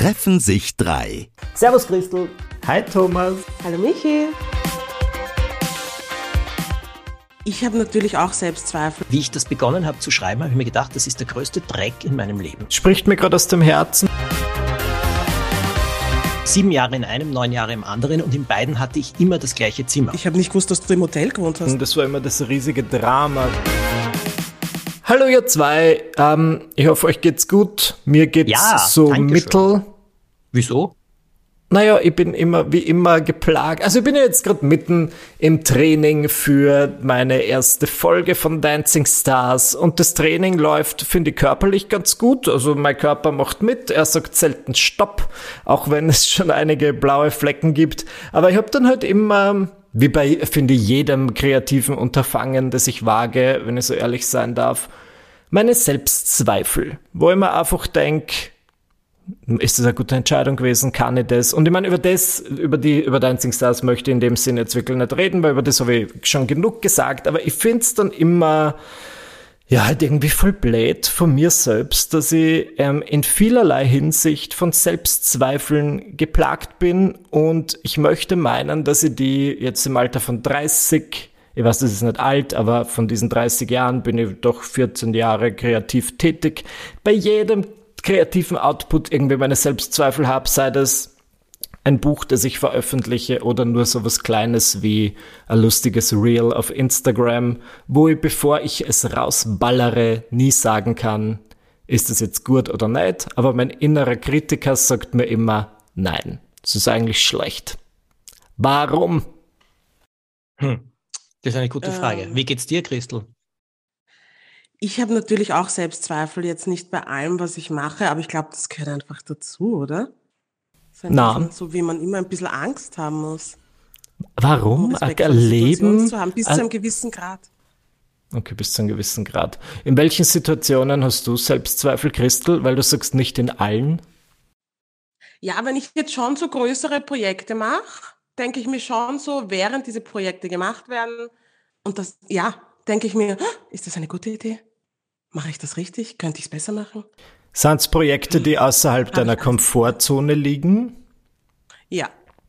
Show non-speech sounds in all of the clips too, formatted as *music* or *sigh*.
treffen sich drei. Servus Christel. Hi Thomas. Hallo Michi. Ich habe natürlich auch Selbstzweifel. Wie ich das begonnen habe zu schreiben, habe ich mir gedacht, das ist der größte Dreck in meinem Leben. Spricht mir gerade aus dem Herzen. Sieben Jahre in einem, neun Jahre im anderen und in beiden hatte ich immer das gleiche Zimmer. Ich habe nicht gewusst, dass du im Hotel gewohnt hast. Das war immer das riesige Drama. Hallo ihr zwei, ähm, ich hoffe euch geht's gut. Mir geht's Ja, so mittel. Wieso? Naja, ich bin immer wie immer geplagt. Also ich bin ja jetzt gerade mitten im Training für meine erste Folge von Dancing Stars und das Training läuft, finde ich, körperlich ganz gut. Also mein Körper macht mit, er sagt selten Stopp, auch wenn es *laughs* schon einige blaue Flecken gibt. Aber ich habe dann halt immer, wie bei, finde ich, jedem kreativen Unterfangen, das ich wage, wenn ich so ehrlich sein darf, meine Selbstzweifel, wo ich mir einfach denke, ist das eine gute Entscheidung gewesen? Kann ich das? Und ich meine, über das, über die, über Dancing Stars möchte ich in dem Sinne jetzt wirklich nicht reden, weil über das habe ich schon genug gesagt, aber ich finde es dann immer, ja, halt irgendwie voll blöd von mir selbst, dass ich ähm, in vielerlei Hinsicht von Selbstzweifeln geplagt bin und ich möchte meinen, dass ich die jetzt im Alter von 30 ich weiß, das ist nicht alt, aber von diesen 30 Jahren bin ich doch 14 Jahre kreativ tätig. Bei jedem kreativen Output irgendwie meine Selbstzweifel habe, sei das ein Buch, das ich veröffentliche oder nur so was Kleines wie ein lustiges Reel auf Instagram, wo ich, bevor ich es rausballere, nie sagen kann, ist es jetzt gut oder nicht, aber mein innerer Kritiker sagt mir immer, nein, es ist eigentlich schlecht. Warum? Hm. Das ist eine gute Frage. Ähm. Wie geht's dir, Christel? Ich habe natürlich auch Selbstzweifel, jetzt nicht bei allem, was ich mache, aber ich glaube, das gehört einfach dazu, oder? Einfach Na. So wie man immer ein bisschen Angst haben muss. Warum? um Situation Leben? zu haben, bis ein- zu einem gewissen Grad. Okay, bis zu einem gewissen Grad. In welchen Situationen hast du Selbstzweifel, Christel? Weil du sagst nicht in allen. Ja, wenn ich jetzt schon so größere Projekte mache, denke ich mir schon so, während diese Projekte gemacht werden, und das, ja, denke ich mir, "Ah, ist das eine gute Idee? Mache ich das richtig? Könnte ich es besser machen? Sind es Projekte, die außerhalb deiner. Komfortzone liegen? Ja,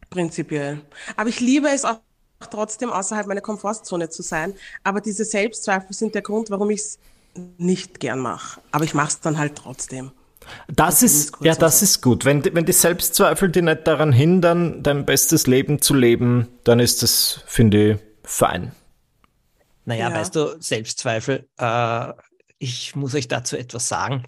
prinzipiell. Aber ich liebe es auch trotzdem, außerhalb meiner Komfortzone zu sein. Aber diese Selbstzweifel sind der Grund, warum ich es nicht gern mache. Aber ich mache es dann halt trotzdem. Das muss ist, ja, das ist gut. Wenn, die- wenn die Selbstzweifel dich nicht daran hindern, dein bestes Leben zu leben, dann ist das, finde ich, fein. Naja, Ja. weißt du, Selbstzweifel, äh, ich muss euch dazu etwas sagen.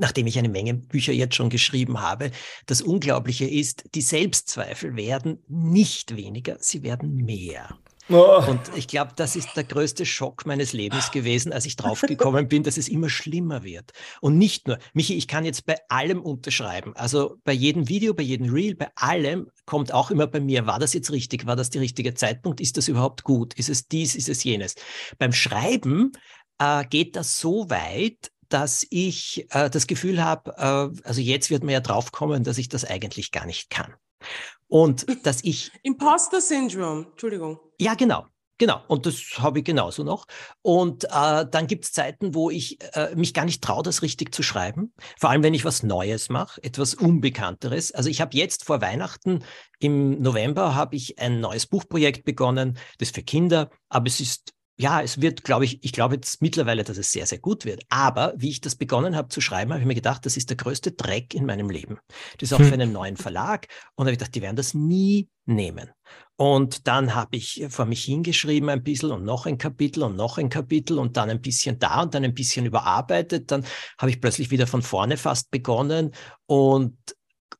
Nachdem ich eine Menge Bücher jetzt schon geschrieben habe, das Unglaubliche ist, die Selbstzweifel werden nicht weniger, sie werden mehr. Oh. Und ich glaube, das ist der größte Schock meines Lebens gewesen, als ich draufgekommen bin, dass es immer schlimmer wird. Und nicht nur, Michi, ich kann jetzt bei allem unterschreiben. Also bei jedem Video, bei jedem Reel, bei allem kommt auch immer bei mir, war das jetzt richtig? War das der richtige Zeitpunkt? Ist das überhaupt gut? Ist es dies? Ist es jenes? Beim Schreiben äh, geht das so weit, dass ich äh, das Gefühl habe, äh, also jetzt wird mir ja draufkommen, dass ich das eigentlich gar nicht kann. Und *laughs* dass ich Imposter Syndrome, Entschuldigung. ja, genau. Genau, und das habe ich genauso noch. Und äh, dann gibt es Zeiten, wo ich äh, mich gar nicht traue, das richtig zu schreiben. Vor allem, wenn ich was Neues mache, etwas Unbekannteres. Also ich habe jetzt vor Weihnachten im November habe ich ein neues Buchprojekt begonnen, das ist für Kinder, aber es ist ja, es wird, glaube ich, ich glaube jetzt mittlerweile, dass es sehr, sehr gut wird. Aber wie ich das begonnen habe zu schreiben, habe ich mir gedacht, das ist der größte Dreck in meinem Leben. Das ist auch Hm. für einen neuen Verlag. Und da habe ich gedacht, die werden das nie nehmen. Und dann habe ich vor mich hingeschrieben ein bisschen und noch ein Kapitel und noch ein Kapitel und dann ein bisschen da und dann ein bisschen überarbeitet. Dann habe ich plötzlich wieder von vorne fast begonnen und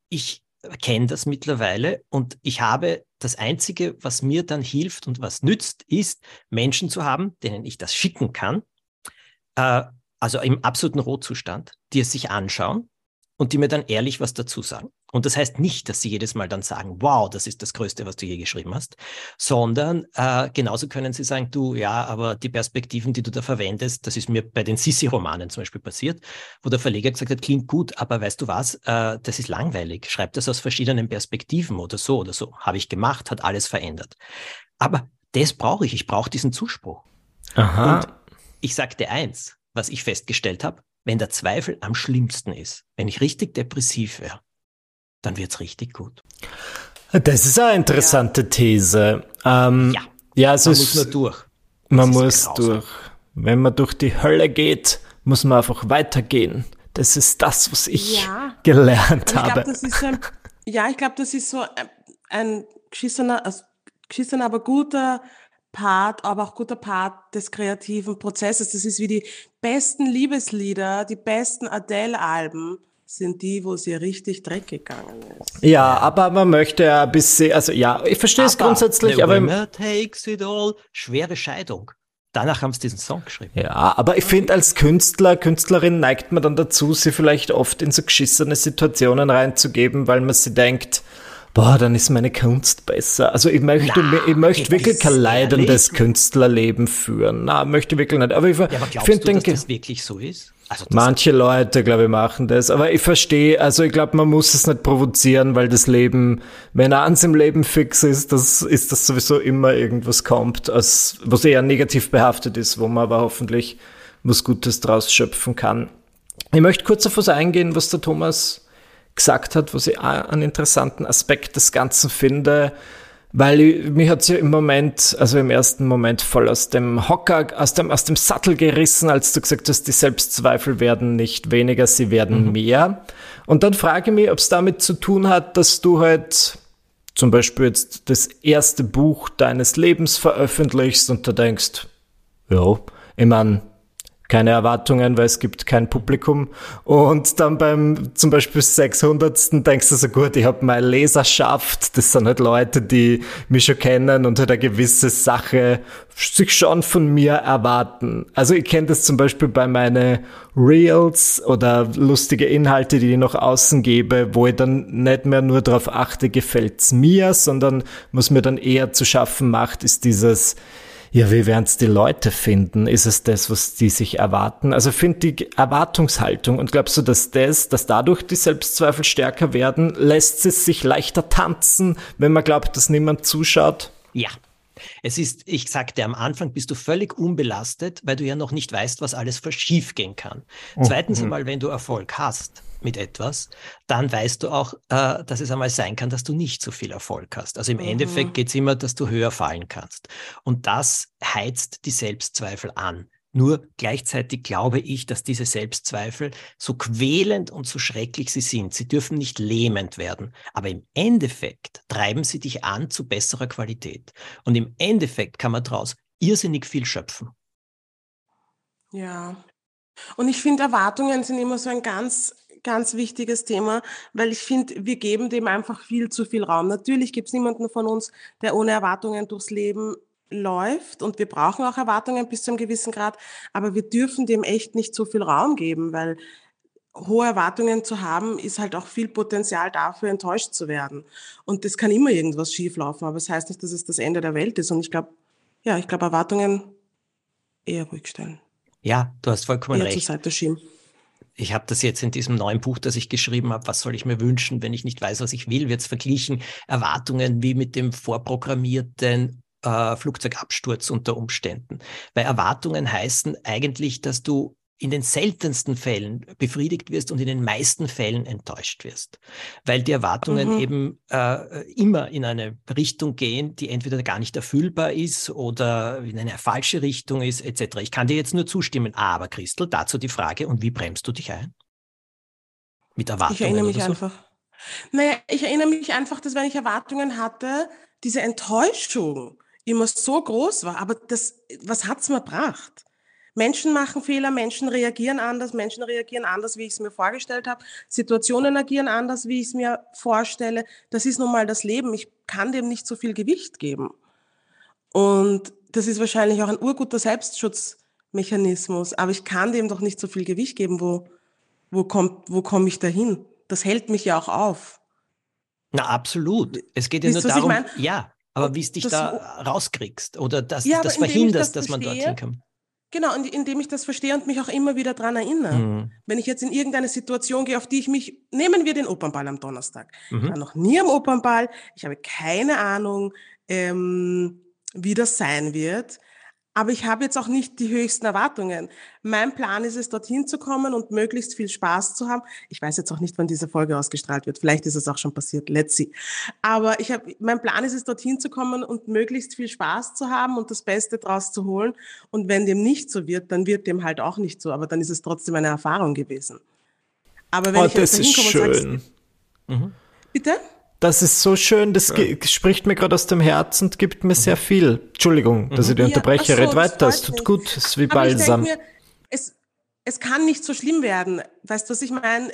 ich kenne das mittlerweile und ich habe das Einzige, was mir dann hilft und was nützt, ist, Menschen zu haben, denen ich das schicken kann, äh, also im absoluten Rohzustand, die es sich anschauen und die mir dann ehrlich was dazu sagen. Und das heißt nicht, dass sie jedes Mal dann sagen, wow, das ist das Größte, was du je geschrieben hast, sondern äh, genauso können sie sagen, du, ja, aber die Perspektiven, die du da verwendest, das ist mir bei den Sissi-Romanen zum Beispiel passiert, wo der Verleger gesagt hat, klingt gut, aber weißt du was, äh, das ist langweilig, schreib das aus verschiedenen Perspektiven oder so oder so. Habe ich gemacht, hat alles verändert. Aber das brauche ich, ich brauche diesen Zuspruch. Aha. Und ich sage dir eins, was ich festgestellt habe, wenn der Zweifel am schlimmsten ist, wenn ich richtig depressiv wäre, dann wird's richtig gut. Das ist eine interessante ja. These. Ähm, ja, ja also man muss nur durch. Man muss durch. Wenn man durch die Hölle geht, muss man einfach weitergehen. Das ist das, was ich ja. gelernt ich habe. Glaub, so ein, ja, ich glaube, das ist so ein geschissener, also geschissener, aber guter Part, aber auch guter Part des kreativen Prozesses. Das ist wie die besten Liebeslieder, die besten Adele-Alben sind die, wo sie richtig Dreck gegangen ist. Ja, aber man möchte ja ein bisschen, also ja, ich verstehe es grundsätzlich, the aber. Winner takes it all. Schwere Scheidung. Danach haben sie diesen Song geschrieben. Ja, aber ich finde, als Künstler, Künstlerin neigt man dann dazu, sie vielleicht oft in so geschissene Situationen reinzugeben, weil man sie denkt, boah, dann ist meine Kunst besser. Also ich möchte, Na, ich möchte wirklich kein leidendes Künstlerleben führen. Na, möchte wirklich nicht. Aber ich, ja, aber ich finde, dass das wirklich so ist? Also manche Leute, glaube ich, machen das. Aber ich verstehe, also ich glaube, man muss es nicht provozieren, weil das Leben, wenn eins im Leben fix ist, das ist das sowieso immer irgendwas kommt, als, was eher negativ behaftet ist, wo man aber hoffentlich was Gutes draus schöpfen kann. Ich möchte kurz auf was eingehen, was der Thomas gesagt hat, was ich einen interessanten Aspekt des Ganzen finde, weil ich, mich hat's ja im Moment, also im ersten Moment voll aus dem Hocker, aus dem, aus dem Sattel gerissen, als du gesagt hast, die Selbstzweifel werden nicht weniger, sie werden mhm. mehr. Und dann frage ich mich, ob es damit zu tun hat, dass du halt zum Beispiel jetzt das erste Buch deines Lebens veröffentlichst und du denkst, ja, ich meine, keine Erwartungen, weil es gibt kein Publikum. Und dann beim zum Beispiel 600. denkst du so, gut, ich habe meine Leserschaft, das sind halt Leute, die mich schon kennen und halt eine gewisse Sache sich schon von mir erwarten. Also ich kenne das zum Beispiel bei meinen Reels oder lustige Inhalte, die ich nach außen gebe, wo ich dann nicht mehr nur darauf achte, gefällt's mir, sondern was mir dann eher zu schaffen macht, ist dieses ja, wie werden es die Leute finden? Ist es das, was die sich erwarten? Also finde die Erwartungshaltung und glaubst du, dass das, dass dadurch die Selbstzweifel stärker werden, lässt es sich leichter tanzen, wenn man glaubt, dass niemand zuschaut? Ja, es ist, ich sagte am Anfang, bist du völlig unbelastet, weil du ja noch nicht weißt, was alles schief gehen kann. Mhm. Zweitens einmal, wenn du Erfolg hast mit etwas, dann weißt du auch, äh, dass es einmal sein kann, dass du nicht so viel Erfolg hast. Also im mhm. Endeffekt geht es immer, dass du höher fallen kannst. Und das heizt die Selbstzweifel an. Nur gleichzeitig glaube ich, dass diese Selbstzweifel, so quälend und so schrecklich sie sind, sie dürfen nicht lähmend werden. Aber im Endeffekt treiben sie dich an zu besserer Qualität. Und im Endeffekt kann man daraus irrsinnig viel schöpfen. Ja. Und ich finde, Erwartungen sind immer so ein ganz, ganz wichtiges Thema, weil ich finde, wir geben dem einfach viel zu viel Raum. Natürlich gibt es niemanden von uns, der ohne Erwartungen durchs Leben läuft und wir brauchen auch Erwartungen bis zu einem gewissen Grad, aber wir dürfen dem echt nicht so viel Raum geben, weil hohe Erwartungen zu haben, ist halt auch viel Potenzial dafür, enttäuscht zu werden. Und das kann immer irgendwas schieflaufen, aber es das heißt nicht, dass es das Ende der Welt ist. Und ich glaube, ja, ich glaube, Erwartungen eher ruhig stellen. Ja, du hast vollkommen eher recht. Zur Seite schieben. Ich habe das jetzt in diesem neuen Buch, das ich geschrieben habe, was soll ich mir wünschen, wenn ich nicht weiß, was ich will, wird es verglichen, Erwartungen wie mit dem vorprogrammierten äh, Flugzeugabsturz unter Umständen. Weil Erwartungen heißen eigentlich, dass du in den seltensten Fällen befriedigt wirst und in den meisten Fällen enttäuscht wirst. Weil die Erwartungen mhm. eben äh, immer in eine Richtung gehen, die entweder gar nicht erfüllbar ist oder in eine falsche Richtung ist, etc. Ich kann dir jetzt nur zustimmen. Aber Christel, dazu die Frage, und wie bremst du dich ein? Mit Erwartungen? Ich erinnere mich so? einfach. Naja, ich erinnere mich einfach, dass wenn ich Erwartungen hatte, diese Enttäuschung, immer so groß war. Aber das, was hat's mir gebracht? Menschen machen Fehler, Menschen reagieren anders, Menschen reagieren anders, wie ich es mir vorgestellt habe. Situationen agieren anders, wie ich es mir vorstelle. Das ist nun mal das Leben. Ich kann dem nicht so viel Gewicht geben. Und das ist wahrscheinlich auch ein urguter Selbstschutzmechanismus. Aber ich kann dem doch nicht so viel Gewicht geben. Wo, wo kommt, wo komme ich dahin? Das hält mich ja auch auf. Na, absolut. Es geht ja nur darum, ja, aber wie es dich das, da rauskriegst oder dass ja, das verhinderst, das dass man dorthin kommt. Genau, und indem ich das verstehe und mich auch immer wieder dran erinnere. Mhm. Wenn ich jetzt in irgendeine Situation gehe, auf die ich mich, nehmen wir den Opernball am Donnerstag. Mhm. Ich war noch nie am Opernball, ich habe keine Ahnung, ähm, wie das sein wird. Aber ich habe jetzt auch nicht die höchsten Erwartungen. Mein Plan ist es, dorthin zu kommen und möglichst viel Spaß zu haben. Ich weiß jetzt auch nicht, wann diese Folge ausgestrahlt wird. Vielleicht ist es auch schon passiert. Let's see. Aber ich habe, mein Plan ist es, dorthin zu kommen und möglichst viel Spaß zu haben und das Beste draus zu holen. Und wenn dem nicht so wird, dann wird dem halt auch nicht so. Aber dann ist es trotzdem eine Erfahrung gewesen. Aber wenn oh, ich jetzt das ist dahin komme und schön. sagst, bitte? Das ist so schön, das ge- spricht mir gerade aus dem Herzen und gibt mir sehr viel. Entschuldigung, dass ich dir Ja, unterbreche. ach so, Red weiter, es tut gut, es ist wie Aber Balsam. mir, es, es kann nicht so schlimm werden. Weißt du, was ich meine?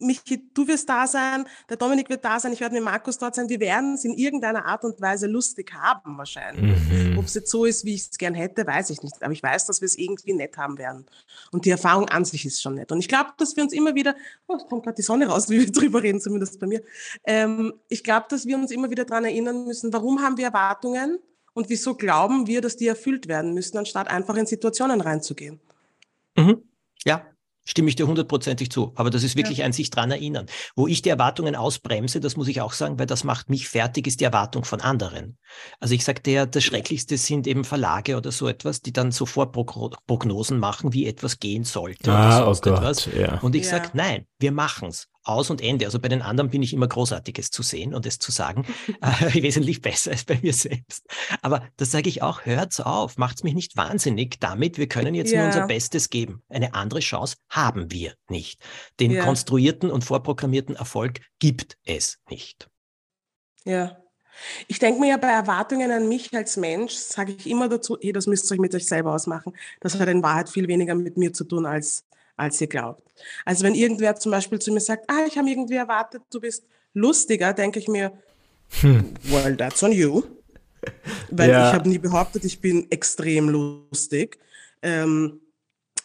Michi, du wirst da sein, der Dominik wird da sein, ich werde mit Markus dort sein. Wir werden es in irgendeiner Art und Weise lustig haben wahrscheinlich. Mhm. Ob es jetzt so ist, wie ich es gern hätte, weiß ich nicht. Aber ich weiß, dass wir es irgendwie nett haben werden. Und die Erfahrung an sich ist schon nett. Und ich glaube, dass wir uns immer wieder, oh, es kommt gerade die Sonne raus, *laughs* wie wir drüber reden, zumindest bei mir. Ähm, ich glaube, dass wir uns immer wieder daran erinnern müssen, warum haben wir Erwartungen und wieso glauben wir, dass die erfüllt werden müssen, anstatt einfach in Situationen reinzugehen. Mhm. Ja, stimme ich dir hundertprozentig zu. Aber das ist wirklich ein sich dran erinnern. Wo ich die Erwartungen ausbremse, das muss ich auch sagen, weil das macht mich fertig, ist die Erwartung von anderen. Also ich sage der, das Schrecklichste sind eben Verlage oder so etwas, die dann sofort Progno- Prognosen machen, wie etwas gehen sollte Ah, oder oh sonst Gott, etwas. ja. Und ich Ja. sage, nein, wir machen's. Aus und Ende. Also bei den anderen bin ich immer Großartiges zu sehen und es zu sagen. *laughs* äh, *laughs* wesentlich besser als bei mir selbst. Aber das sage ich auch, hört's auf, macht's mich nicht wahnsinnig damit. Wir können jetzt nur Ja. unser Bestes geben. Eine andere Chance haben wir nicht. Den Ja. konstruierten und vorprogrammierten Erfolg gibt es nicht. Ja. Ich denke mir ja bei Erwartungen an mich als Mensch, sage ich immer dazu, hey, das müsst ihr euch mit euch selber ausmachen. Das hat in Wahrheit viel weniger mit mir zu tun, als, als ihr glaubt. Also wenn irgendwer zum Beispiel zu mir sagt, ah, ich habe irgendwie erwartet, du bist lustiger, denke ich mir, well, that's on you. Weil Ja. ich habe nie behauptet, ich bin extrem lustig. Ähm,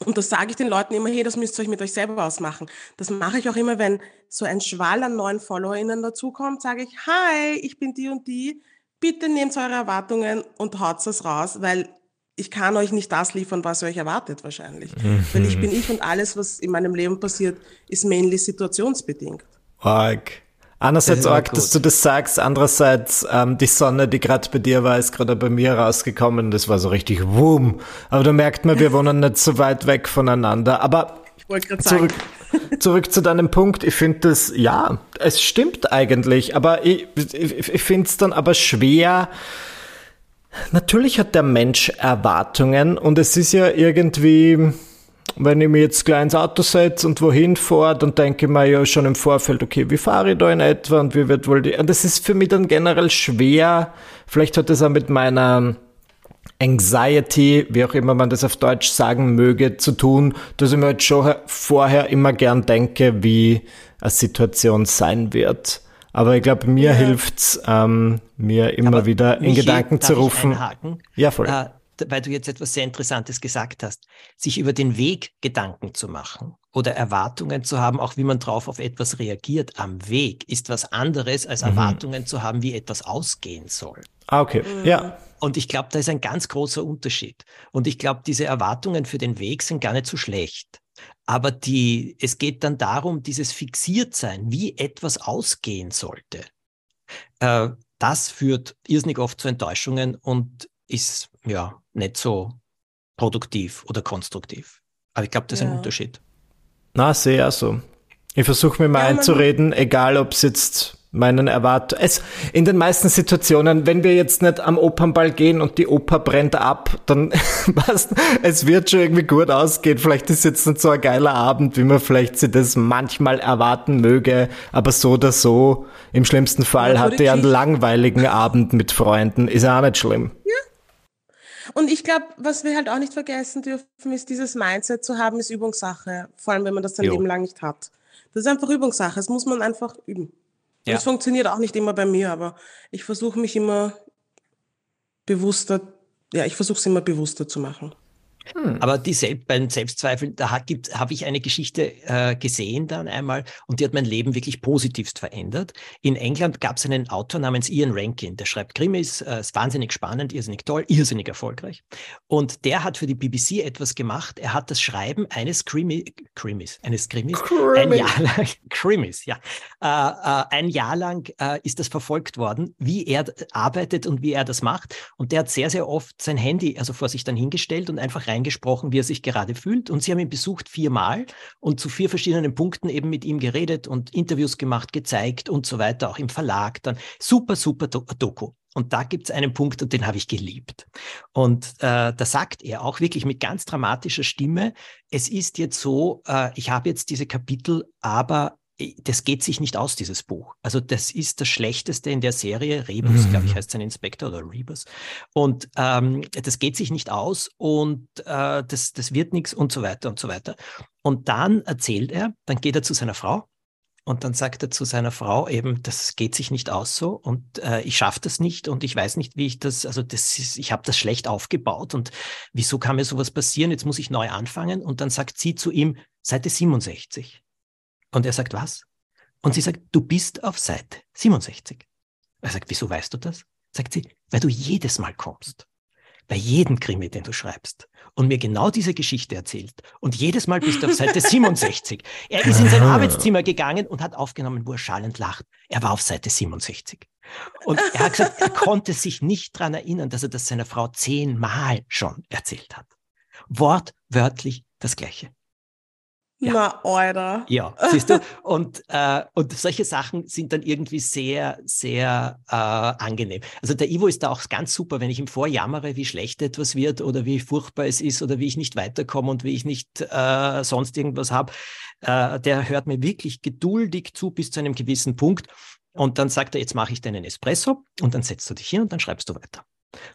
und das sage ich den Leuten immer, hey, das müsst ihr euch mit euch selber ausmachen. Das mache ich auch immer, wenn so ein Schwall an neuen FollowerInnen dazukommt, sage ich, hi, ich bin die und die, bitte nehmt eure Erwartungen und haut es raus, weil ich kann euch nicht das liefern, was ihr euch erwartet wahrscheinlich. Weil ich bin ich und alles, was in meinem Leben passiert, ist mainly situationsbedingt. Arg. Einerseits arg, dass du das sagst, andererseits ähm, die Sonne, die gerade bei dir war, ist gerade bei mir rausgekommen. Das war so richtig wumm. Aber da merkt man, wir wohnen nicht so weit weg voneinander. Aber Ich wollte gerade sagen, zurück, zurück zu deinem Punkt. Ich finde das, ja, es stimmt eigentlich. Aber ich, ich, ich finde es dann aber schwer. Natürlich hat der Mensch Erwartungen und es ist ja irgendwie, wenn ich mir jetzt gleich ins Auto setze und wohin fahre, dann denke ich mir ja schon im Vorfeld, okay, wie fahre ich da in etwa und wie wird wohl die, und das ist für mich dann generell schwer, vielleicht hat das auch mit meiner Anxiety, wie auch immer man das auf Deutsch sagen möge, zu tun, dass ich mir halt schon vorher immer gern denke, wie eine Situation sein wird. Aber ich glaube, mir Ja. hilft's, ähm, mir immer Aber wieder in Michi, Gedanken darf zu ich rufen. einhaken? Ja, voll. Äh, weil du jetzt etwas sehr Interessantes gesagt hast, sich über den Weg Gedanken zu machen oder Erwartungen zu haben, auch wie man drauf auf etwas reagiert am Weg, ist was anderes als Erwartungen zu haben, wie etwas ausgehen soll. Ah, okay. Ja. Und ich glaube, da ist ein ganz großer Unterschied. Und ich glaube, diese Erwartungen für den Weg sind gar nicht so schlecht. Aber die, es geht dann darum, dieses Fixiertsein, wie etwas ausgehen sollte. Äh, das führt irrsinnig oft zu Enttäuschungen und ist ja nicht so produktiv oder konstruktiv. Aber ich glaube, das ist ein. Unterschied. Na, sehr so. Ich versuche mir mal Ja, einzureden, egal ob es jetzt meinen Erwartungen. Es, in den meisten Situationen, wenn wir jetzt nicht am Opernball gehen und die Oper brennt ab, dann *laughs* was, es wird schon irgendwie gut ausgehen. Vielleicht ist jetzt nicht so ein geiler Abend, wie man vielleicht sich das manchmal erwarten möge, aber so oder so. Im schlimmsten Fall Ja, hatte ich einen langweiligen Abend mit Freunden. Ist ja auch nicht schlimm. Und ich glaube, was wir halt auch nicht vergessen dürfen, ist dieses Mindset zu haben, ist Übungssache. Vor allem, wenn man das sein Jo. Leben lang nicht hat. Das ist einfach Übungssache. Das muss man einfach üben. Und Ja. es funktioniert auch nicht immer bei mir, aber ich versuche mich immer bewusster, ja, ich versuche es immer bewusster zu machen. Hm. Aber die Sel beim Selbstzweifel, da habe ich eine Geschichte äh, gesehen dann einmal und die hat mein Leben wirklich positivst verändert. In England gab es einen Autor namens Ian Rankin, der schreibt Krimis, äh, ist wahnsinnig spannend, irrsinnig toll, irrsinnig erfolgreich. Und der hat für die BBC etwas gemacht. Er hat das Schreiben eines Krimi, Krimis, eines Krimis, Krimi. ein Jahr lang, *laughs* Krimis, ja, äh, äh, ein Jahr lang äh, ist das verfolgt worden, wie er arbeitet und wie er das macht. Und der hat sehr, sehr oft sein Handy also vor sich dann hingestellt und einfach rein reingesprochen, wie er sich gerade fühlt. Und sie haben ihn besucht viermal und zu vier verschiedenen Punkten eben mit ihm geredet und Interviews gemacht, gezeigt und so weiter, auch im Verlag dann. Super, super Doku. Und da gibt es einen Punkt, und den habe ich geliebt. Und äh, da sagt er auch wirklich mit ganz dramatischer Stimme, es ist jetzt so, äh, ich habe jetzt diese Kapitel, aber das geht sich nicht aus, dieses Buch. Also das ist das Schlechteste in der Serie. Rebus, mhm. glaube ich, heißt sein Inspektor oder Rebus. Und ähm, das geht sich nicht aus und äh, das, das wird nichts und so weiter und so weiter. Und dann erzählt er, dann geht er zu seiner Frau und dann sagt er zu seiner Frau eben, das geht sich nicht aus so und äh, ich schaffe das nicht und ich weiß nicht, wie ich das, also das ist, ich habe das schlecht aufgebaut und wieso kann mir sowas passieren? Jetzt muss ich neu anfangen. Und dann sagt sie zu ihm, Seite 67. Und er sagt, was? Und sie sagt, du bist auf Seite 67. Er sagt, wieso weißt du das? Sagt sie, weil du jedes Mal kommst. Bei jedem Krimi, den du schreibst. Und mir genau diese Geschichte erzählt. Und jedes Mal bist du auf Seite *laughs* 67. Er ist in sein Arbeitszimmer gegangen und hat aufgenommen, wo er schallend lacht. Er war auf Seite 67. Und er hat gesagt, er konnte sich nicht daran erinnern, dass er das seiner Frau zehnmal schon erzählt hat. Wortwörtlich das Gleiche. Ja. Na, Alter. Ja, siehst du? Und, äh, und solche Sachen sind dann irgendwie sehr, sehr äh, angenehm. Also der Ivo ist da auch ganz super, wenn ich ihm vorjammere, wie schlecht etwas wird oder wie furchtbar es ist oder wie ich nicht weiterkomme und wie ich nicht äh, sonst irgendwas habe. Äh, der hört mir wirklich geduldig zu bis zu einem gewissen Punkt. Und dann sagt er, jetzt mache ich deinen Espresso und dann setzt du dich hin und dann schreibst du weiter.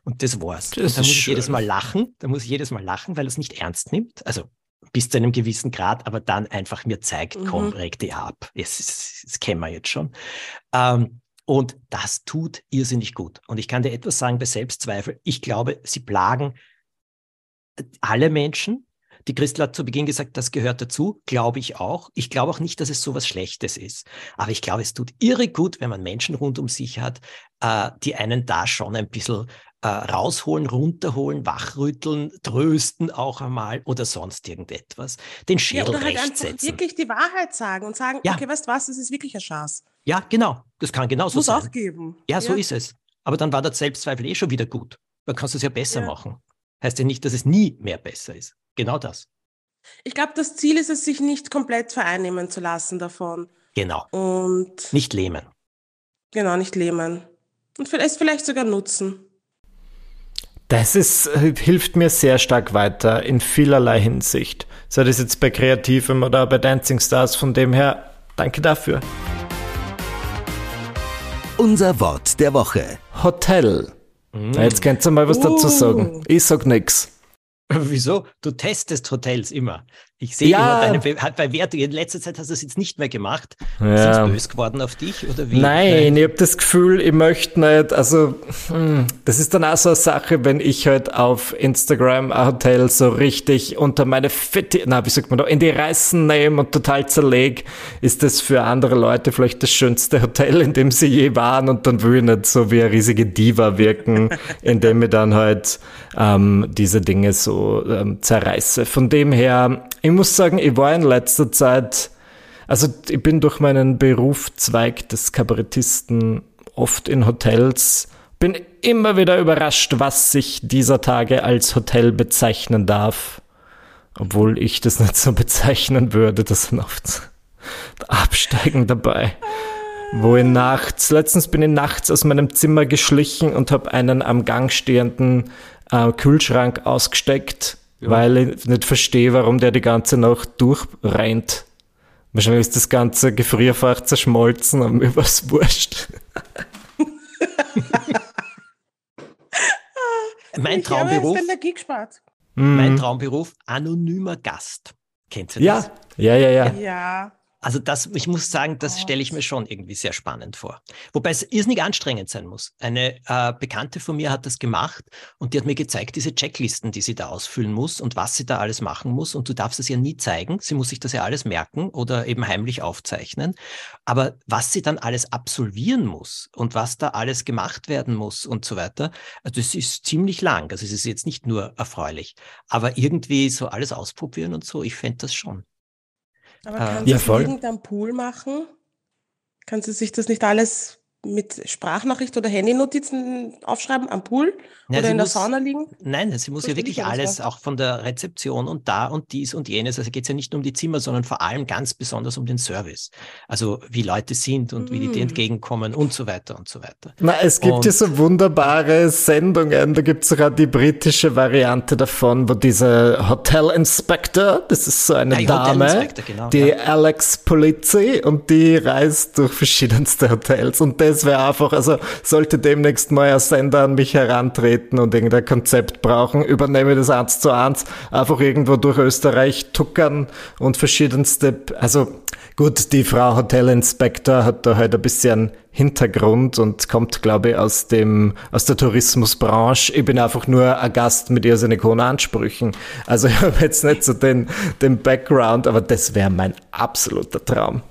Und das war's. Das und dann muss ich jedes Mal lachen, da muss ich jedes Mal lachen, weil er es nicht ernst nimmt. Also bis zu einem gewissen Grad, aber dann einfach mir zeigt, mhm. komm, reg dich ab. Das, das kennen wir jetzt schon. Ähm, und das tut irrsinnig gut. Und ich kann dir etwas sagen bei Selbstzweifel. Ich glaube, sie plagen alle Menschen. Die Christel hat zu Beginn gesagt, das gehört dazu. Glaube ich auch. Ich glaube auch nicht, dass es so was Schlechtes ist. Aber ich glaube, es tut irre gut, wenn man Menschen rund um sich hat, äh, die einen da schon ein bisschen äh, rausholen, runterholen, wachrütteln, trösten auch einmal oder sonst irgendetwas. Den Schädel ja, oder halt einfach wirklich die Wahrheit sagen und sagen, ja. okay, weißt du was, das ist wirklich ein Schatz. Ja, genau. Das kann genauso Muss sein. Muss auch geben. Ja, so ja. ist es. Aber dann war der Selbstzweifel eh schon wieder gut. Dann kannst du es ja besser ja. machen. Heißt ja nicht, dass es nie mehr besser ist. Genau das. Ich glaube, das Ziel ist es, sich nicht komplett vereinnehmen zu lassen davon. Genau. Und nicht lähmen. Genau, nicht lähmen. Und es vielleicht sogar nutzen. Das ist, hilft mir sehr stark weiter in vielerlei Hinsicht. Sei das jetzt bei Kreativem oder bei Dancing Stars, von dem her, danke dafür. Unser Wort der Woche. Hotel. Mm. Jetzt könnt ihr mal was uh. dazu sagen. Ich sag nix. *laughs* Wieso? Du testest Hotels immer. Ich sehe ja. immer deine Be Bewertung. In letzter Zeit hast du es jetzt nicht mehr gemacht. Ja. Sind böse geworden auf dich oder wie? Nein, Nein. ich habe das Gefühl, ich möchte nicht. Also, hm, das ist dann auch so eine Sache, wenn ich halt auf Instagram ein Hotel so richtig unter meine Fette, na, wie sagt man da, in die Reißen nehme und total zerleg, ist das für andere Leute vielleicht das schönste Hotel, in dem sie je waren und dann will ich nicht so wie eine riesige Diva wirken, *laughs* indem ich dann halt ähm, diese Dinge so ähm, zerreiße. Von dem her, ich muss sagen, ich war in letzter Zeit, also ich bin durch meinen Berufszweig des Kabarettisten oft in Hotels, bin immer wieder überrascht, was sich dieser Tage als Hotel bezeichnen darf. Obwohl ich das nicht so *laughs* bezeichnen würde, das sind oft Absteigen dabei. Wo ich nachts, letztens bin ich nachts aus meinem Zimmer geschlichen und habe einen am Gang stehenden äh, Kühlschrank ausgesteckt ja. weil ich nicht verstehe, warum der die ganze Nacht durchrennt. Wahrscheinlich ist das ganze Gefrierfach zerschmolzen und mir *laughs* was wurscht. mein Traumberuf. Mhm. Mein Traumberuf, anonymer Gast. Kennt ihr das? Ja, ja, ja. Ja. Also das, ich muss sagen, das stelle ich mir schon irgendwie sehr spannend vor. Wobei es irrsinnig anstrengend sein muss. Eine äh, Bekannte von mir hat das gemacht und die hat mir gezeigt, diese Checklisten, die sie da ausfüllen muss und was sie da alles machen muss. Und du darfst es ja nie zeigen. Sie muss sich das ja alles merken oder eben heimlich aufzeichnen. Aber was sie dann alles absolvieren muss und was da alles gemacht werden muss und so weiter, also das ist ziemlich lang. Also es ist jetzt nicht nur erfreulich, aber irgendwie so alles ausprobieren und so, ich fände das schon. Aber kann ja, sie voll. irgendein Pool machen? Kann sie sich das nicht alles mit Sprachnachricht oder Handynotizen aufschreiben am Pool Ja, oder in der muss- Sauna liegen? Nein, sie muss ja Verstehe ich wirklich alles, ja. auch von der Rezeption und da und dies und jenes. Also geht es ja nicht nur um die Zimmer, sondern vor allem ganz besonders um den Service. Also wie Leute sind und wie die dir Mm. entgegenkommen und so weiter und so weiter. Na, es gibt Und- ja so wunderbare Sendungen. Da gibt es sogar die britische Variante davon, wo dieser Hotel Inspector, das ist so eine Ah, Hotel Dame, genau, die ja. Alex Polizzi und die reist durch verschiedenste Hotels. Und das wäre einfach, also sollte demnächst mal ein Sender an mich herantreten und irgendein Konzept brauchen, übernehme das eins zu eins, einfach irgendwo durch Österreich tuckern und verschiedenste, also gut, die Frau Hotel Inspector hat da halt ein bisschen Hintergrund und kommt, glaube ich, aus dem, aus der Tourismusbranche. Ich bin einfach nur ein Gast mit irrsinnig hohen Ansprüchen. Also ich habe jetzt nicht so den, den Background, aber das wäre mein absoluter Traum.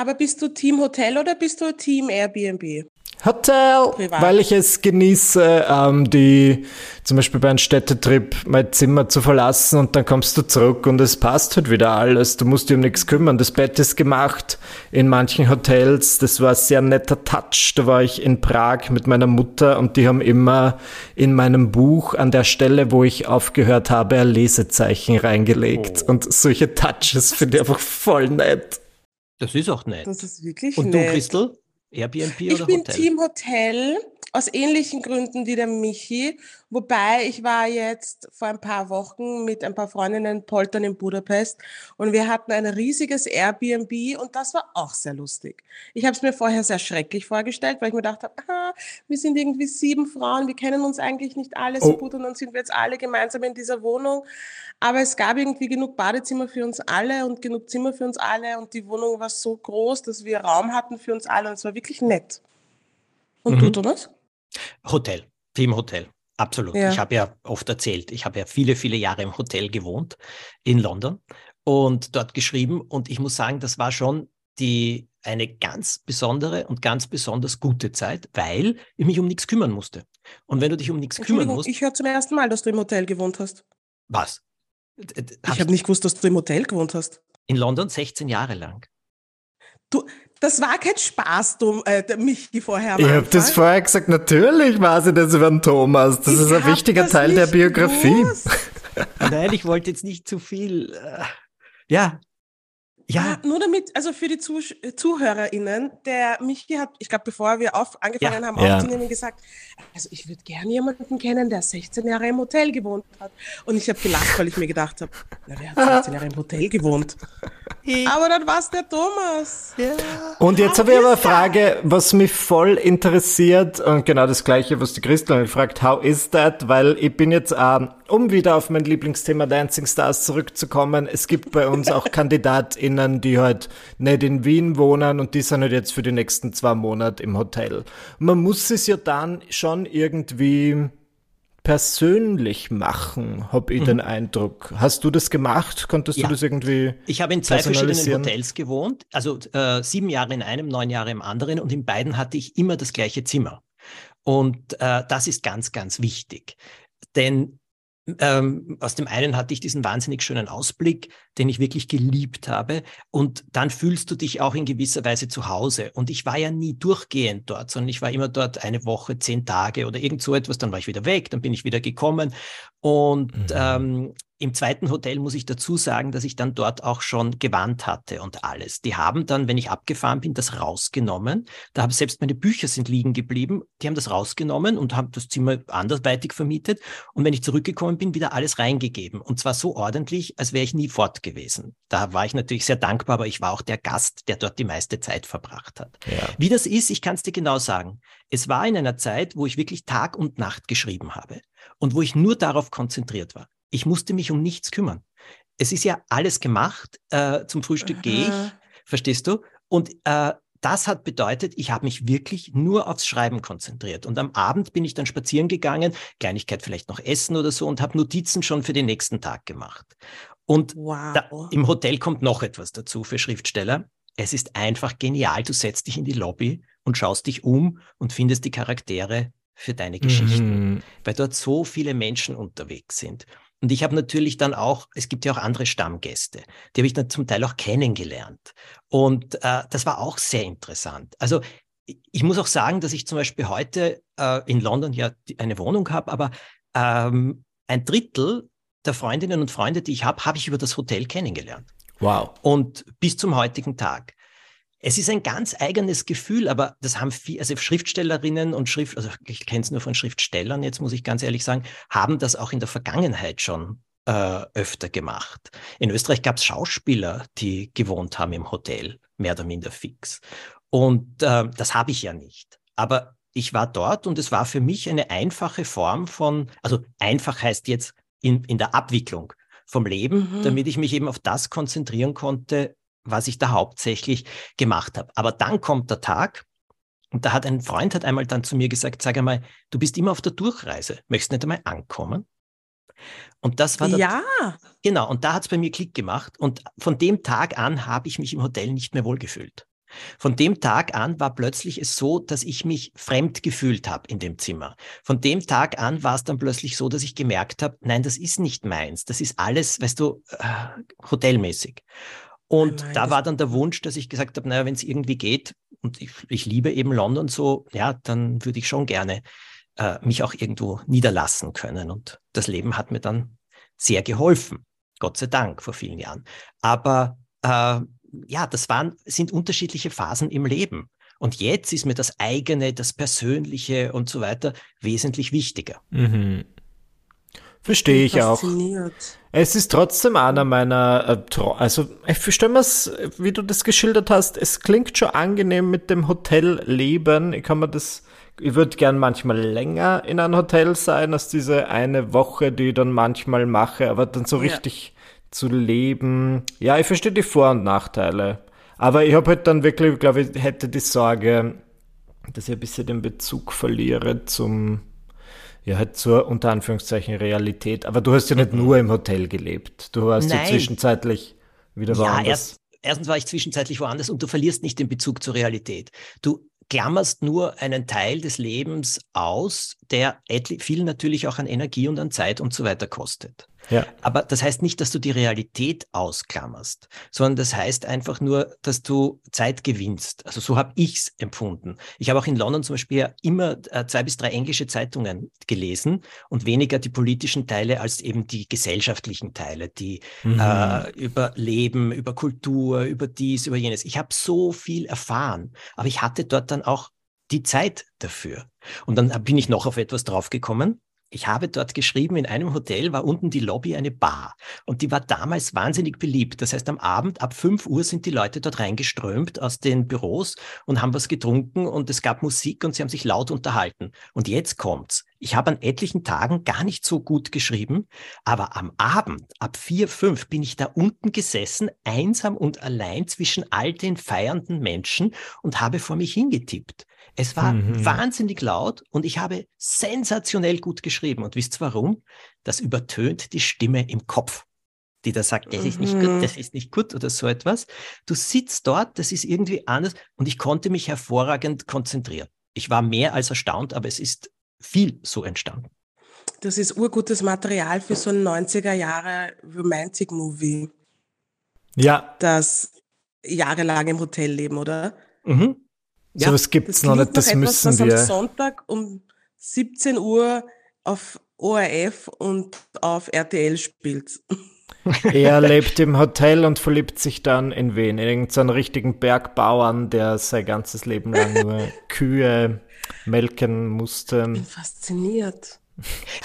Aber bist du Team Hotel oder bist du Team Airbnb? Hotel, Privat. weil ich es genieße, ähm, die zum Beispiel bei einem Städtetrip mein Zimmer zu verlassen und dann kommst du zurück und es passt halt wieder alles. Du musst dich um nichts kümmern. Das Bett ist gemacht in manchen Hotels. Das war ein sehr netter Touch. Da war ich in Prag mit meiner Mutter und die haben immer in meinem Buch an der Stelle, wo ich aufgehört habe, ein Lesezeichen reingelegt. Oh. Und solche Touches finde ich einfach voll nett. Das ist auch nett. Das ist wirklich und du, nett. Christel? Airbnb Ich oder bin Hotel? Team Hotel aus ähnlichen Gründen wie der Michi, wobei ich war jetzt vor ein paar Wochen mit ein paar Freundinnen poltern in Budapest und wir hatten ein riesiges Airbnb und das war auch sehr lustig. Ich habe es mir vorher sehr schrecklich vorgestellt, weil ich mir gedacht habe, aha, wir sind irgendwie sieben Frauen, wir kennen uns eigentlich nicht alle so Oh. gut und dann sind wir jetzt alle gemeinsam in dieser Wohnung. Aber es gab irgendwie genug Badezimmer für uns alle und genug Zimmer für uns alle und die Wohnung war so groß, dass wir Raum hatten für uns alle und es war wirklich nett. Und du, Mhm. Thomas? Hotel, Team Hotel. Absolut. Ja. Ich habe ja oft erzählt, ich habe ja viele, viele Jahre im Hotel gewohnt in London und dort geschrieben. Und ich muss sagen, das war schon die, eine ganz besondere und ganz besonders gute Zeit, weil ich mich um nichts kümmern musste. Und wenn du dich um nichts kümmern musst, ich höre zum ersten Mal, dass du im Hotel gewohnt hast. was? D- Ich habe nicht gewusst, dass du im Hotel gewohnt hast. in London 16 Jahre lang. Du, das war kein Spaß, du, äh, Michi vorher Ich habe das vorher gesagt, natürlich weiß ich das über den Thomas. Das Ich ist ein wichtiger Teil der Biografie. *laughs* Nein, ich wollte jetzt nicht zu viel. Äh, ja. Ja, Ah, nur damit, also für die Zusch ZuhörerInnen, der Michi hat, ich glaube, bevor wir auf, angefangen Ja. haben Ja. aufzunehmen, gesagt, also ich würde gerne jemanden kennen, der 16 Jahre im Hotel gewohnt hat. Und ich habe gelacht, weil ich mir gedacht habe, na, wer hat 16 Jahre im Hotel gewohnt? Aber dann war es der Thomas. Und jetzt habe ich aber eine? Frage, was mich voll interessiert und genau das gleiche, was die Christel fragt, how is that? Weil ich bin jetzt, ähm, um wieder auf mein Lieblingsthema Dancing Stars zurückzukommen, es gibt bei uns auch *laughs* KandidatInnen, die halt nicht in Wien wohnen und die sind halt jetzt für die nächsten zwei Monate im Hotel. Man muss es ja dann schon irgendwie persönlich machen, habe ich den Eindruck. Hast du das gemacht? Konntest Ja. du das irgendwie Ich habe in zwei verschiedenen? Hotels gewohnt, also äh, sieben Jahre in einem, neun Jahre im anderen und in beiden hatte ich immer das gleiche Zimmer. Und äh, das ist ganz, ganz wichtig. Denn ähm, aus dem einen hatte ich diesen wahnsinnig schönen Ausblick, den ich wirklich geliebt habe. Und dann fühlst du dich auch in gewisser Weise zu Hause. Und ich war ja nie durchgehend dort, sondern ich war immer dort eine Woche, zehn Tage oder irgend so etwas. Dann war ich wieder weg, dann bin ich wieder gekommen. Und Mhm. ähm, im zweiten Hotel muss ich dazu sagen, dass ich dann dort auch schon gewandt hatte und alles. Die haben dann, wenn ich abgefahren bin, das rausgenommen. Da habe selbst meine Bücher sind liegen geblieben. Die haben das rausgenommen und haben das Zimmer anderweitig vermietet. Und wenn ich zurückgekommen bin, wieder alles reingegeben. Und zwar so ordentlich, als wäre ich nie fort gewesen. Da war ich natürlich sehr dankbar, aber ich war auch der Gast, der dort die meiste Zeit verbracht hat. Ja. Wie das ist, ich kann es dir genau sagen. Es war in einer Zeit, wo ich wirklich Tag und Nacht geschrieben habe und wo ich nur darauf konzentriert war. Ich musste mich um nichts kümmern. Es ist ja alles gemacht. Äh, zum Frühstück gehe ich. Verstehst du? Und äh, das hat bedeutet, ich habe mich wirklich nur aufs Schreiben konzentriert. Und am Abend bin ich dann spazieren gegangen, Kleinigkeit vielleicht noch essen oder so und habe Notizen schon für den nächsten Tag gemacht. Und wow. da, im Hotel kommt noch etwas dazu für Schriftsteller. Es ist einfach genial. Du setzt dich in die Lobby und schaust dich um und findest die Charaktere für deine Geschichten, mhm. weil dort so viele Menschen unterwegs sind. Und ich habe natürlich dann auch, es gibt ja auch andere Stammgäste, die habe ich dann zum Teil auch kennengelernt. Und äh, das war auch sehr interessant. Also ich muss auch sagen, dass ich zum Beispiel heute äh, in London ja eine Wohnung habe, aber ähm, ein Drittel der Freundinnen und Freunde, die ich habe, habe ich über das Hotel kennengelernt. Wow. Und bis zum heutigen Tag. Es ist ein ganz eigenes Gefühl, aber das haben viele, also Schriftstellerinnen und Schrift, also ich kenne es nur von Schriftstellern, jetzt muss ich ganz ehrlich sagen, haben das auch in der Vergangenheit schon äh, öfter gemacht. In Österreich gab es Schauspieler, die gewohnt haben im Hotel, mehr oder minder fix. Und äh, das habe ich ja nicht. Aber ich war dort und es war für mich eine einfache Form von, also einfach heißt jetzt in, in der Abwicklung vom Leben, mhm. damit ich mich eben auf das konzentrieren konnte, was ich da hauptsächlich gemacht habe. Aber dann kommt der Tag, und da hat ein Freund hat einmal dann zu mir gesagt, sag einmal, du bist immer auf der Durchreise, möchtest nicht einmal ankommen? Und das war der, ja genau. Und da hat es bei mir Klick gemacht. Und von dem Tag an habe ich mich im Hotel nicht mehr wohlgefühlt. Von dem Tag an war plötzlich es so, dass ich mich fremd gefühlt habe in dem Zimmer. Von dem Tag an war es dann plötzlich so, dass ich gemerkt habe, nein, das ist nicht meins. Das ist alles, weißt du, äh, hotelmäßig. Und nein, da war dann der Wunsch, dass ich gesagt habe, naja, wenn es irgendwie geht, und ich, ich, liebe eben London so, ja, dann würde ich schon gerne äh, mich auch irgendwo niederlassen können. Und das Leben hat mir dann sehr geholfen. Gott sei Dank vor vielen Jahren. Aber äh, ja, das waren, sind unterschiedliche Phasen im Leben. Und jetzt ist mir das eigene, das Persönliche und so weiter wesentlich wichtiger. Mhm. Verstehe ich auch. Es ist trotzdem einer meiner, äh, also ich stelle mir es, wie du das geschildert hast, es klingt schon angenehm mit dem Hotelleben. Ich kann mir das, ich würde gern manchmal länger in einem Hotel sein als diese eine Woche, die ich dann manchmal mache, aber dann so ja. richtig zu leben. Ja, ich verstehe die Vor- und Nachteile. Aber ich habe halt dann wirklich, glaube ich, hätte die Sorge, dass ich ein bisschen den Bezug verliere zum, ja, halt zur unter Anführungszeichen Realität. Aber du hast ja nicht nur im Hotel gelebt. Du warst ja zwischenzeitlich wieder woanders. Ja, erst, erstens war ich zwischenzeitlich woanders und du verlierst nicht den Bezug zur Realität. Du klammerst nur einen Teil des Lebens aus, der viel natürlich auch an Energie und an Zeit und so weiter kostet. Ja. Aber das heißt nicht, dass du die Realität ausklammerst, sondern das heißt einfach nur, dass du Zeit gewinnst. Also so habe ich es empfunden. Ich habe auch in London zum Beispiel immer äh, zwei bis drei englische Zeitungen gelesen und weniger die politischen Teile als eben die gesellschaftlichen Teile, die mhm. äh, über Leben, über Kultur, über dies, über jenes. Ich habe so viel erfahren, aber ich hatte dort dann auch die Zeit dafür. Und dann bin ich noch auf etwas draufgekommen ich habe dort geschrieben, in einem Hotel war unten die Lobby eine Bar und die war damals wahnsinnig beliebt. Das heißt, am Abend ab 5 Uhr sind die Leute dort reingeströmt aus den Büros und haben was getrunken und es gab Musik und sie haben sich laut unterhalten. Und jetzt kommt's. Ich habe an etlichen Tagen gar nicht so gut geschrieben, aber am Abend ab 4, 5 bin ich da unten gesessen, einsam und allein zwischen all den feiernden Menschen und habe vor mich hingetippt. Es war mhm. wahnsinnig laut und ich habe sensationell gut geschrieben. Und wisst ihr warum? Das übertönt die Stimme im Kopf, die da sagt, das ist nicht gut, mhm. das ist nicht gut oder so etwas. Du sitzt dort, das ist irgendwie anders und ich konnte mich hervorragend konzentrieren. Ich war mehr als erstaunt, aber es ist viel so entstanden. Das ist urgutes Material für so ein 90er Jahre Romantic Movie. Ja. Das jahrelang im Hotel leben, oder? Mhm. Ja, so was gibt's noch nicht, das etwas, müssen was wir. am Sonntag um 17 Uhr auf ORF und auf RTL spielt. *laughs* *laughs* Er lebt im Hotel und verliebt sich dann in wen? In irgendeinen richtigen Bergbauern, der sein ganzes Leben lang nur *laughs* Kühe melken musste. Ich bin fasziniert.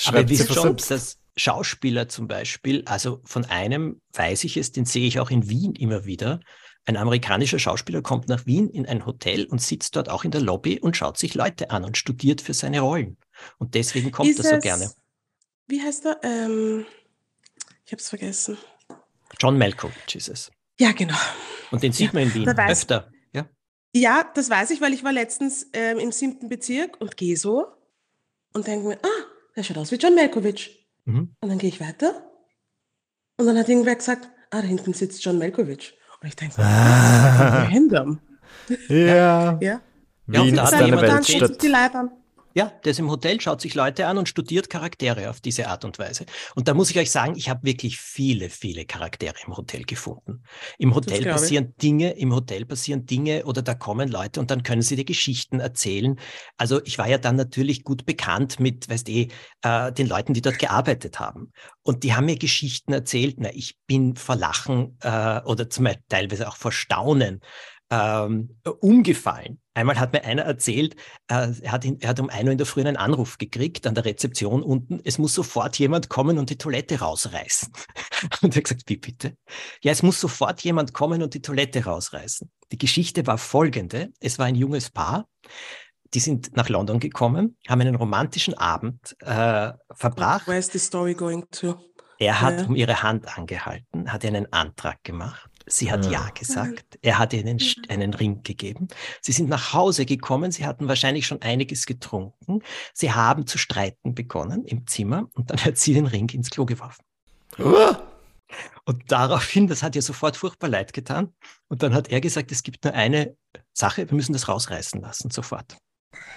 Aber wisst schon, dass Schauspieler zum Beispiel, also von einem weiß ich es, den sehe ich auch in Wien immer wieder, ein amerikanischer Schauspieler kommt nach Wien in ein Hotel und sitzt dort auch in der Lobby und schaut sich Leute an und studiert für seine Rollen. Und deswegen kommt Ist er so es, gerne. Wie heißt er? Ähm, ich habe es vergessen. John Malkovich ist es. Ja, genau. Und den sieht man in Wien öfter. Ja. Ja, das weiß ich, weil ich war letztens ähm, im siebten Bezirk und gehe so und denke mir, ah, der schaut aus wie John Malkovich. Mhm. Und dann gehe ich weiter und dann hat irgendwer gesagt, ah, da hinten sitzt John Malkovich. Und ich denke, ah. random. Ja. Ja. Ja, Wien und da ist hat eine jemand dann schaut Weltstadt. sich die Leute an. Ja, der ist im Hotel, schaut sich Leute an und studiert Charaktere auf diese Art und Weise. Und da muss ich euch sagen, ich habe wirklich viele, viele Charaktere im Hotel gefunden. Im Hotel passieren Dinge, im Hotel passieren Dinge oder da kommen Leute und dann können sie dir Geschichten erzählen. Also ich war ja dann natürlich gut bekannt mit, weißt eh, äh, den Leuten, die dort gearbeitet haben. Und die haben mir Geschichten erzählt. Na, ich bin vor Lachen äh, oder zum Beispiel teilweise auch vor Staunen ähm, umgefallen. Einmal hat mir einer erzählt, äh, er, hat in, er hat um 1 Uhr in der Früh einen Anruf gekriegt an der Rezeption unten. Es muss sofort jemand kommen und die Toilette rausreißen. *laughs* Und er hat gesagt, wie bitte? Ja, es muss sofort jemand kommen und die Toilette rausreißen. Die Geschichte war folgende. Es war ein junges Paar. Die sind nach London gekommen, haben einen romantischen Abend äh, verbracht. Where's the story going to? Er hat Ja. um ihre Hand angehalten, hat einen Antrag gemacht. Sie hat Ja. Ja gesagt. Er hat ihr einen, St- einen Ring gegeben. Sie sind nach Hause gekommen. Sie hatten wahrscheinlich schon einiges getrunken. Sie haben zu streiten begonnen im Zimmer und dann hat sie den Ring ins Klo geworfen. Uh, Und daraufhin, das hat ihr sofort furchtbar leid getan. Und dann hat er gesagt, es gibt nur eine Sache, wir müssen das rausreißen lassen, sofort.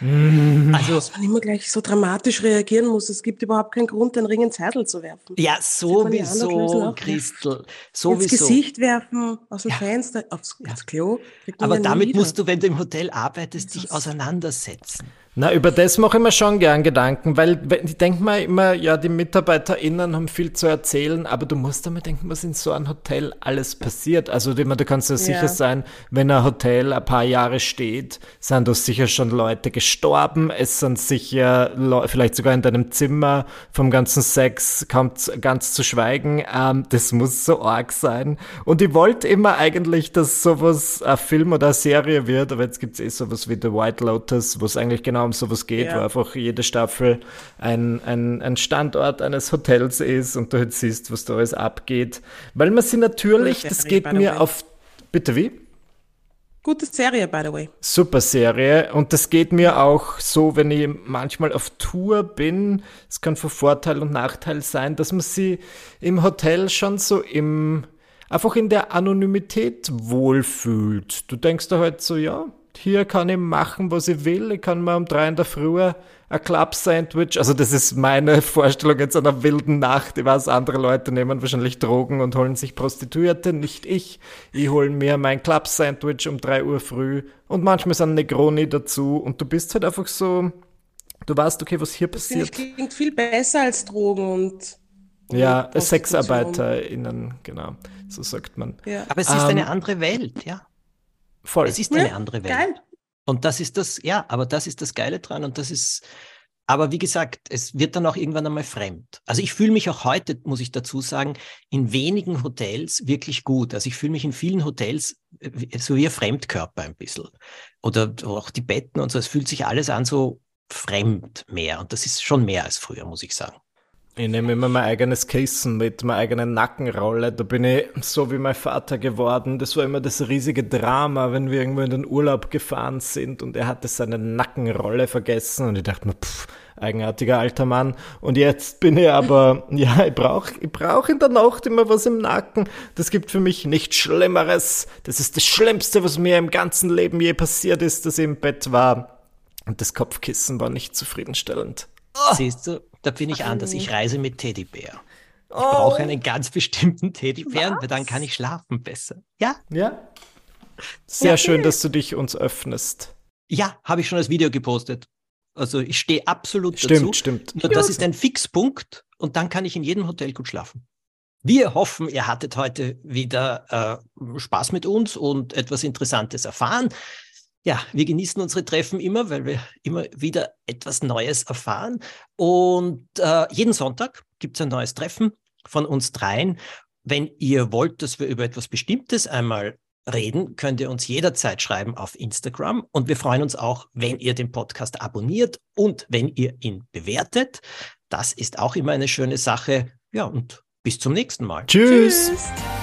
Mm. Also, Dass man immer gleich so dramatisch reagieren muss. Es gibt überhaupt keinen Grund, den Ring ins Heidel zu werfen. ja, sowieso. Christel, Ins sowieso. Gesicht werfen, aus dem Ja. Fenster, aufs, Ja. aufs Klo. Aber damit musst du, wenn du im Hotel arbeitest, dich auseinandersetzen. Na, über das mache ich mir schon gern Gedanken, weil ich denke mir immer, ja, die MitarbeiterInnen haben viel zu erzählen, aber du musst einmal denken, was in so einem Hotel alles passiert. Also, meine, du kannst ja sicher Ja. sein, wenn ein Hotel ein paar Jahre steht, sind da sicher schon Leute gestorben, es sind sicher vielleicht sogar in deinem Zimmer vom ganzen Sex kaum z- ganz zu schweigen. Ähm, das muss so arg sein. Und ich wollte immer eigentlich, dass sowas ein Film oder eine Serie wird, aber jetzt gibt es eh sowas wie The White Lotus, wo es eigentlich genau um sowas geht, Ja. wo einfach jede Staffel ein, ein, ein Standort eines Hotels ist und du halt siehst, was da alles abgeht. Weil man sie natürlich, das geht mir auf. Bitte wie? Gute Serie, by the way. Super Serie und das geht mir auch so, wenn ich manchmal auf Tour bin. Es kann von Vorteil und Nachteil sein, dass man sie im Hotel schon so im einfach in der Anonymität wohlfühlt. Du denkst da halt so, ja, hier kann ich machen, was ich will. Ich kann mir um drei in der Früh ein Club-Sandwich, also das ist meine *laughs* Vorstellung jetzt einer wilden Nacht. Ich weiß, andere Leute nehmen wahrscheinlich Drogen und holen sich Prostituierte, nicht ich. Ich hole mir mein Club-Sandwich um drei Uhr früh und manchmal ist ein Negroni dazu und du bist halt einfach so, du weißt, okay, was hier ich passiert. klingt viel besser als Drogen und. Ja. SexarbeiterInnen, genau, so sagt man. Ja. Aber es ist Ähm, eine andere Welt, ja. Voll. Es ist eine Ja, andere Welt. Geil. Und das ist das, ja, aber das ist das Geile dran und das ist, aber wie gesagt, es wird dann auch irgendwann einmal fremd. Also ich fühle mich auch heute, muss ich dazu sagen, in wenigen Hotels wirklich gut. Also ich fühle mich in vielen Hotels äh, so wie ein Fremdkörper ein bisschen. Oder auch die Betten und so, es fühlt sich alles an so fremd mehr. Und das ist schon mehr als früher, muss ich sagen. Ich nehme immer mein eigenes Kissen mit, meine eigene Nackenrolle. Da bin ich so wie mein Vater geworden. Das war immer das riesige Drama, wenn wir irgendwo in den Urlaub gefahren sind und er hatte seine Nackenrolle vergessen und ich dachte mir, pff, eigenartiger alter Mann. Und jetzt bin ich aber, *laughs* ja, ich brauche ich brauch in der Nacht immer was im Nacken. Das gibt für mich nichts Schlimmeres. Das ist das Schlimmste, was mir im ganzen Leben je passiert ist, dass ich im Bett war. Und das Kopfkissen war nicht zufriedenstellend. Siehst du, da bin ich anders. Ich reise mit Teddybär. Ich Oh. brauche einen ganz bestimmten Teddybären, weil dann kann ich schlafen besser. Ja, Ja. Sehr schön, dass du dich uns öffnest. Ja, habe ich schon als Video gepostet. Also ich stehe absolut Stimmt, dazu. stimmt. Nur das ist ein Fixpunkt und dann kann ich in jedem Hotel gut schlafen. Wir hoffen, ihr hattet heute wieder äh, Spaß mit uns und etwas Interessantes erfahren. Ja, wir genießen unsere Treffen immer, weil wir immer wieder etwas Neues erfahren. Und äh, jeden Sonntag gibt es ein neues Treffen von uns dreien. Wenn ihr wollt, dass wir über etwas Bestimmtes einmal reden, könnt ihr uns jederzeit schreiben auf Instagram. Und wir freuen uns auch, wenn ihr den Podcast abonniert und wenn ihr ihn bewertet. Das ist auch immer eine schöne Sache. Ja, und bis zum nächsten Mal. Tschüss. Tschüss.